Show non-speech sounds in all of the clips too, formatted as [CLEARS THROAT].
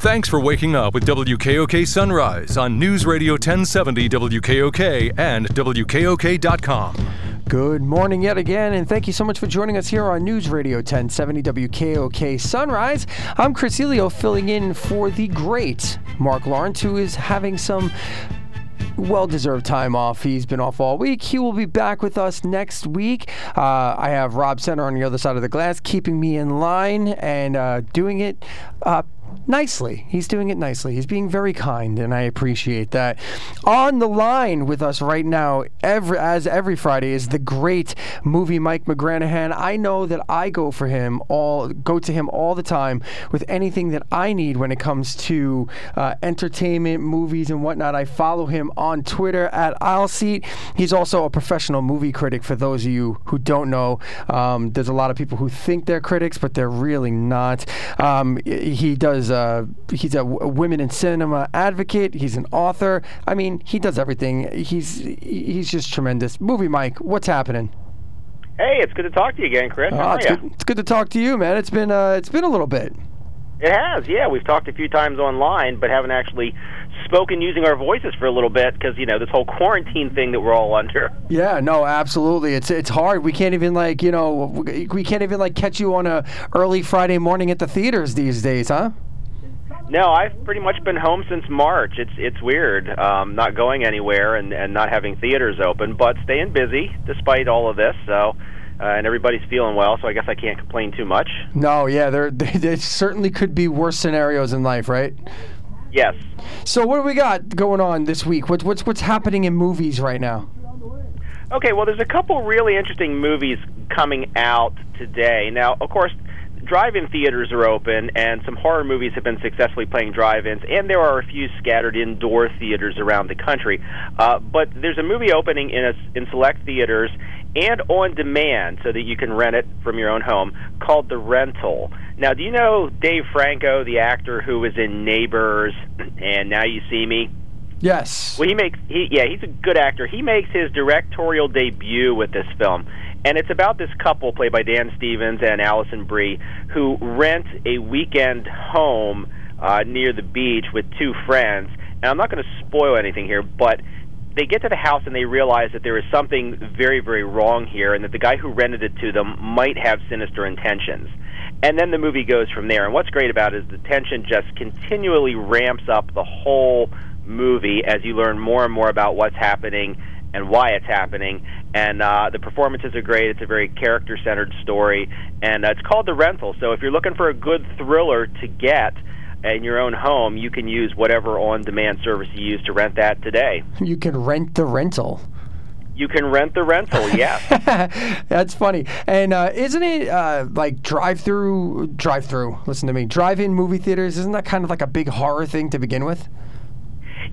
Thanks for waking up with WKOK Sunrise on News Radio 1070 WKOK and WKOK.com. Good morning yet again, and thank you so much for joining us here on News Radio 1070 WKOK Sunrise. I'm Chris Elio filling in for the great Mark Lawrence, who is having some well deserved time off. He's been off all week. He will be back with us next week. Uh, I have Rob Center on the other side of the glass, keeping me in line and uh, doing it. Uh, nicely. He's doing it nicely. He's being very kind, and I appreciate that. On the line with us right now, every as every Friday, is the great movie Mike McGranaghan. I know that I go for him all go to him all the time with anything that I need when it comes to uh, entertainment, movies, and whatnot. I follow him on Twitter at Seat. He's also a professional movie critic. For those of you who don't know, um, there's a lot of people who think they're critics, but they're really not. Um, he does. Uh, he's a women in cinema advocate. He's an author. I mean, he does everything. He's he's just tremendous. Movie Mike, what's happening? Hey, it's good to talk to you again, Chris. How Ah, are it's, you? good, it's good to talk to you, man. It's been uh, it's been a little bit. It has, yeah. We've talked a few times online, but haven't actually spoken using our voices for a little bit because you know this whole quarantine thing that we're all under. Yeah, no, absolutely. It's it's hard. We can't even like you know we we can't even like catch you on a early Friday morning at the theaters these days, huh? No, I've pretty much been home since March. It's it's weird, um, not going anywhere and and not having theaters open, but staying busy despite all of this. So. Uh, and everybody's feeling well, so I guess I can't complain too much. No, yeah, there [LAUGHS] there certainly could be worse scenarios in life, right? Yes. So what do we got going on this week? What's what's what's happening in movies right now? Okay, well, there's a couple really interesting movies coming out today. Now, of course, drive-in theaters are open, and some horror movies have been successfully playing drive-ins, and there are a few scattered indoor theaters around the country. Uh, but there's a movie opening in a, in select theaters and on demand, so that you can rent it from your own home, called The Rental. Now, do you know Dave Franco, the actor who was in Neighbors [CLEARS THROAT] and Now You See Me? Yes. Well, he makes he yeah he's a good actor. He makes his directorial debut with this film, and it's about this couple played by Dan Stevens and Alison Brie who rent a weekend home uh, near the beach with two friends. And I'm not going to spoil anything here, but they get to the house and they realize that there is something very very wrong here, and that the guy who rented it to them might have sinister intentions. And then the movie goes from there. And what's great about it is the tension just continually ramps up the whole movie as you learn more and more about what's happening and why it's happening. And uh, the performances are great. It's a very character centered story. And uh, it's called The Rental. So if you're looking for a good thriller to get in your own home, you can use whatever on demand service you use to rent that today. [LAUGHS] You can rent the rental. You can rent the rental, [LAUGHS] yeah. That's funny. And uh, isn't it uh, like drive through, drive through, listen to me, drive in movie theaters? Isn't that kind of like a big horror thing to begin with?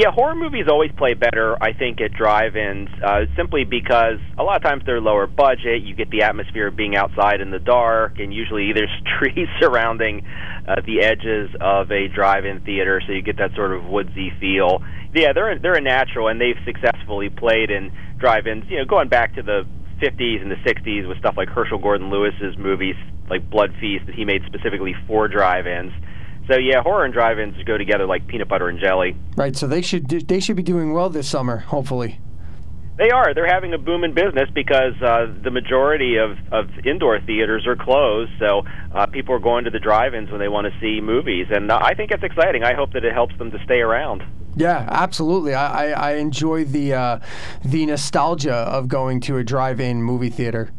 Yeah, horror movies always play better, I think, at drive-ins, uh, simply because a lot of times they're lower budget. You get the atmosphere of being outside in the dark, and usually [LAUGHS] there's trees [LAUGHS] surrounding uh, the edges of a drive-in theater, so you get that sort of woodsy feel. Yeah, they're they're a natural, and they've successfully played in drive-ins. You know, going back to the 50s and the 60s with stuff like Herschell Gordon Lewis's movies, like Blood Feast, that he made specifically for drive-ins. So yeah, horror and drive-ins go together like peanut butter and jelly. Right. So they should do, they should be doing well this summer, hopefully. They are. They're having a boom in business because uh, the majority of, of indoor theaters are closed. So uh, people are going to the drive-ins when they want to see movies, and uh, I think it's exciting. I hope that it helps them to stay around. Yeah, absolutely. I, I, I enjoy the uh, the nostalgia of going to a drive-in movie theater.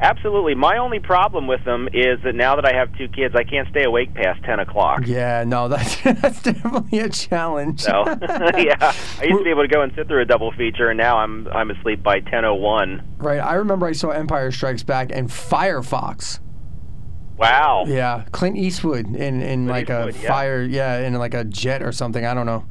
Absolutely. My only problem with them is that now that I have two kids, I can't stay awake past ten o'clock. Yeah, no, that's [LAUGHS] that's definitely a challenge. So [LAUGHS] yeah, I used to be able to go and sit through a double feature, and now I'm I'm asleep by ten o one. Right. I remember I saw Empire Strikes Back and Firefox. Wow. Yeah, Clint Eastwood in in like Eastwood, a yeah. fire, yeah, in like a jet or something. I don't know.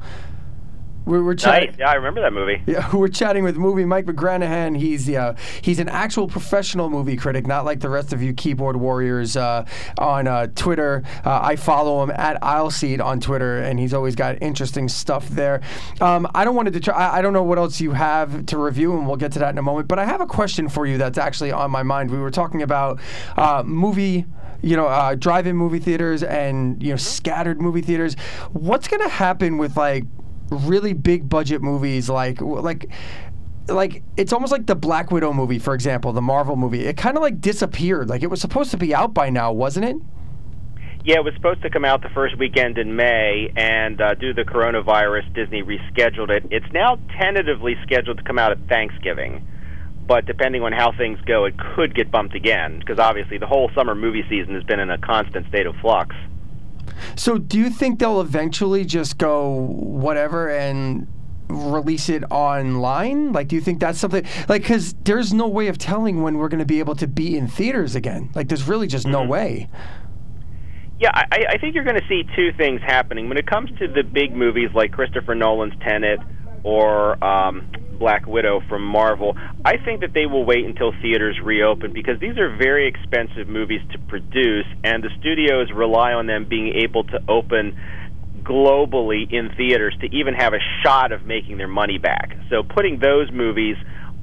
We're, we're chatting. Nice. Yeah, I remember that movie. [LAUGHS] Yeah, we're chatting with movie Mike McGranaghan. He's uh, he's an actual professional movie critic, not like the rest of you keyboard warriors uh, on uh, Twitter. Uh, I follow him at Aisle Seat on Twitter, and he's always got interesting stuff there. Um, I don't want to. Try, I, I don't know what else you have to review, and we'll get to that in a moment. But I have a question for you that's actually on my mind. We were talking about uh, movie you know, uh, drive-in movie theaters and you know, scattered movie theaters. What's going to happen with like really big budget movies like like like it's almost like the Black Widow movie, for example, the Marvel movie. It kind of like disappeared. Like it was supposed to be out by now, wasn't it? Yeah, it was supposed to come out the first weekend in May, and uh, due to the coronavirus, Disney rescheduled it. It's now tentatively scheduled to come out at Thanksgiving, but depending on how things go, it could get bumped again because obviously the whole summer movie season has been in a constant state of flux. So, do you think they'll eventually just go whatever and release it online? Like, do you think that's something like because there's no way of telling when we're going to be able to be in theaters again? Like, there's really just no Mhm. way. Yeah, I, I think you're going to see two things happening. When it comes to the big movies like Christopher Nolan's Tenet or um, Black Widow from Marvel, I think that they will wait until theaters reopen because these are very expensive movies to produce, and the studios rely on them being able to open globally in theaters to even have a shot of making their money back. So putting those movies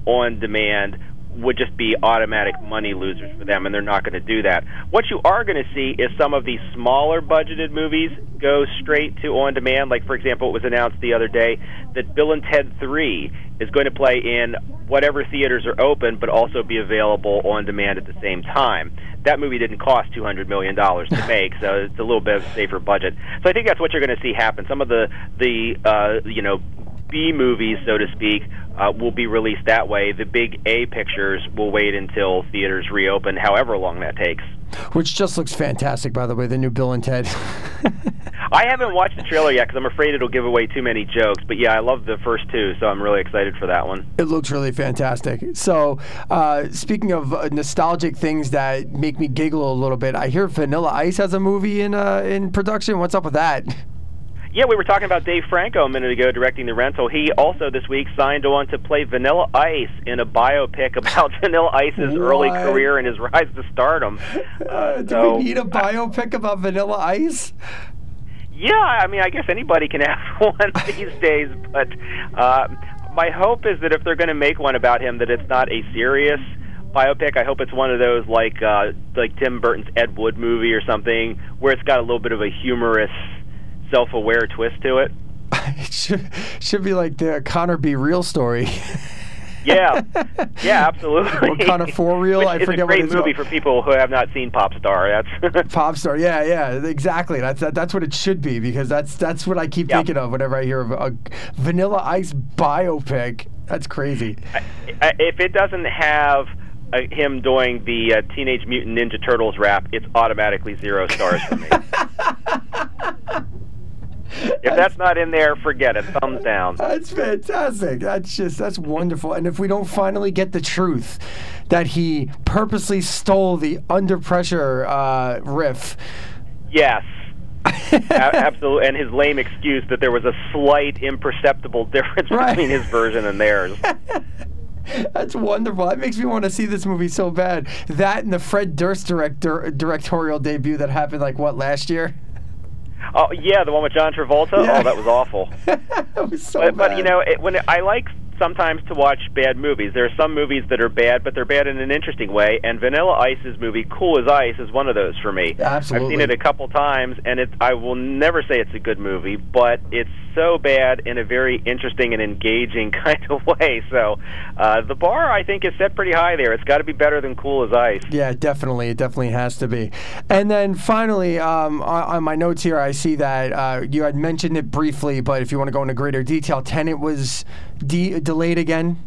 on demand would just be automatic money losers for them, and they're not going to do that. What you are going to see is some of these smaller budgeted movies go straight to on demand. Like, for example, it was announced the other day that Bill and Ted 3 is going to play in whatever theaters are open, but also be available on demand at the same time. That movie didn't cost $200 million to [LAUGHS] make, so it's a little bit of a safer budget. So I think that's what you're going to see happen. Some of the, the uh, you know, B movies, so to speak, uh, will be released that way. The big A pictures will wait until theaters reopen, however long that takes. Which just looks fantastic, by the way, the new Bill and Ted. [LAUGHS] I haven't watched the trailer yet because I'm afraid it'll give away too many jokes. But yeah, I love the first two, so I'm really excited for that one. It looks really fantastic. So, uh, speaking of uh, nostalgic things that make me giggle a little bit, I hear Vanilla Ice has a movie in uh, in production. What's up with that? [LAUGHS] Yeah, we were talking about Dave Franco a minute ago directing The Rental. He also this week signed on to play Vanilla Ice in a biopic [LAUGHS] about Vanilla Ice's early career and his rise to stardom. [LAUGHS] Uh, Do so, we need a biopic about Vanilla Ice? Yeah, I mean, I guess anybody can have [LAUGHS] one these days, but uh, my hope is that if they're going to make one about him, that it's not a serious biopic. I hope it's one of those like uh, like Tim Burton's Ed Wood movie or something, where it's got a little bit of a humorous, self-aware twist to it. [LAUGHS] it should should be like the Connor B. Real story. [LAUGHS] Yeah, yeah, absolutely. Or Connor for real, Which I forget a what great it's movie called. for people who have not seen Pop Star. That's [LAUGHS] Pop star, yeah, yeah, exactly. That's that, that's what it should be because that's that's what I keep Yeah. thinking of whenever I hear of a Vanilla Ice biopic. That's crazy. I- if it doesn't have uh, him doing the uh, Teenage Mutant Ninja Turtles rap, it's automatically zero stars for me. If that's not in there, forget it. Thumbs down. [LAUGHS] That's fantastic. That's just that's wonderful. And if we don't finally get the truth that he purposely stole the under pressure uh, riff, Yes. [LAUGHS] Absolutely, and his lame excuse that there was a slight, imperceptible [LAUGHS] difference Right. between his version and theirs. that's wonderful. That makes me want to see this movie so bad. That and the Fred Durst director directorial debut that happened like what last year. Oh yeah, the one with John Travolta. Yeah. Oh, that was awful. [LAUGHS] that was so but, but you know, it, when it, I like sometimes to watch bad movies. There are some movies that are bad, but they're bad in an interesting way. And Vanilla Ice's movie, Cool as Ice, is one of those for me. Absolutely. I've seen it a couple times, and it's I will never say it's a good movie, but it's so bad in a very interesting and engaging [LAUGHS] kind of way. So uh, the bar, I think, is set pretty high there. It's got to be better than Cool as Ice. Yeah, definitely. It definitely has to be. And then finally, um, on, on my notes here, I see that uh, you had mentioned it briefly, but if you want to go into greater detail, Tenet was de- delayed again.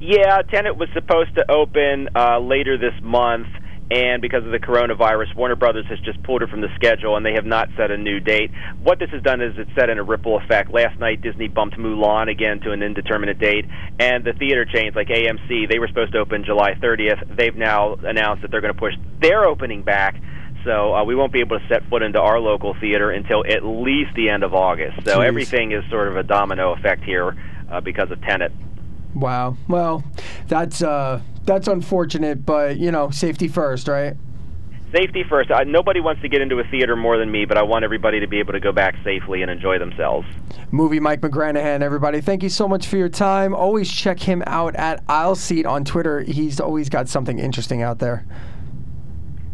Yeah, Tenet was supposed to open uh, later this month, and because of the coronavirus, Warner Brothers has just pulled it from the schedule, and they have not set a new date. What this has done is it's set in a ripple effect. Last night, Disney bumped Mulan again to an indeterminate date, and the theater chains like AMC, they were supposed to open July 30th. They've now announced that they're going to push their opening back. So uh, we won't be able to set foot into our local theater until at least the end of August. So Jeez. everything is sort of a domino effect here uh, because of Tenet. Wow. Well, that's uh, that's unfortunate, but you know, safety first, right? Safety first. Uh, nobody wants to get into a theater more than me, but I want everybody to be able to go back safely and enjoy themselves. Movie Mike McGranaghan, everybody. Thank you so much for your time. Always check him out at Aisle Seat on Twitter. He's always got something interesting out there.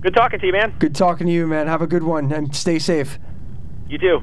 Good talking to you, man. Good talking to you, man. Have a good one and stay safe. You too.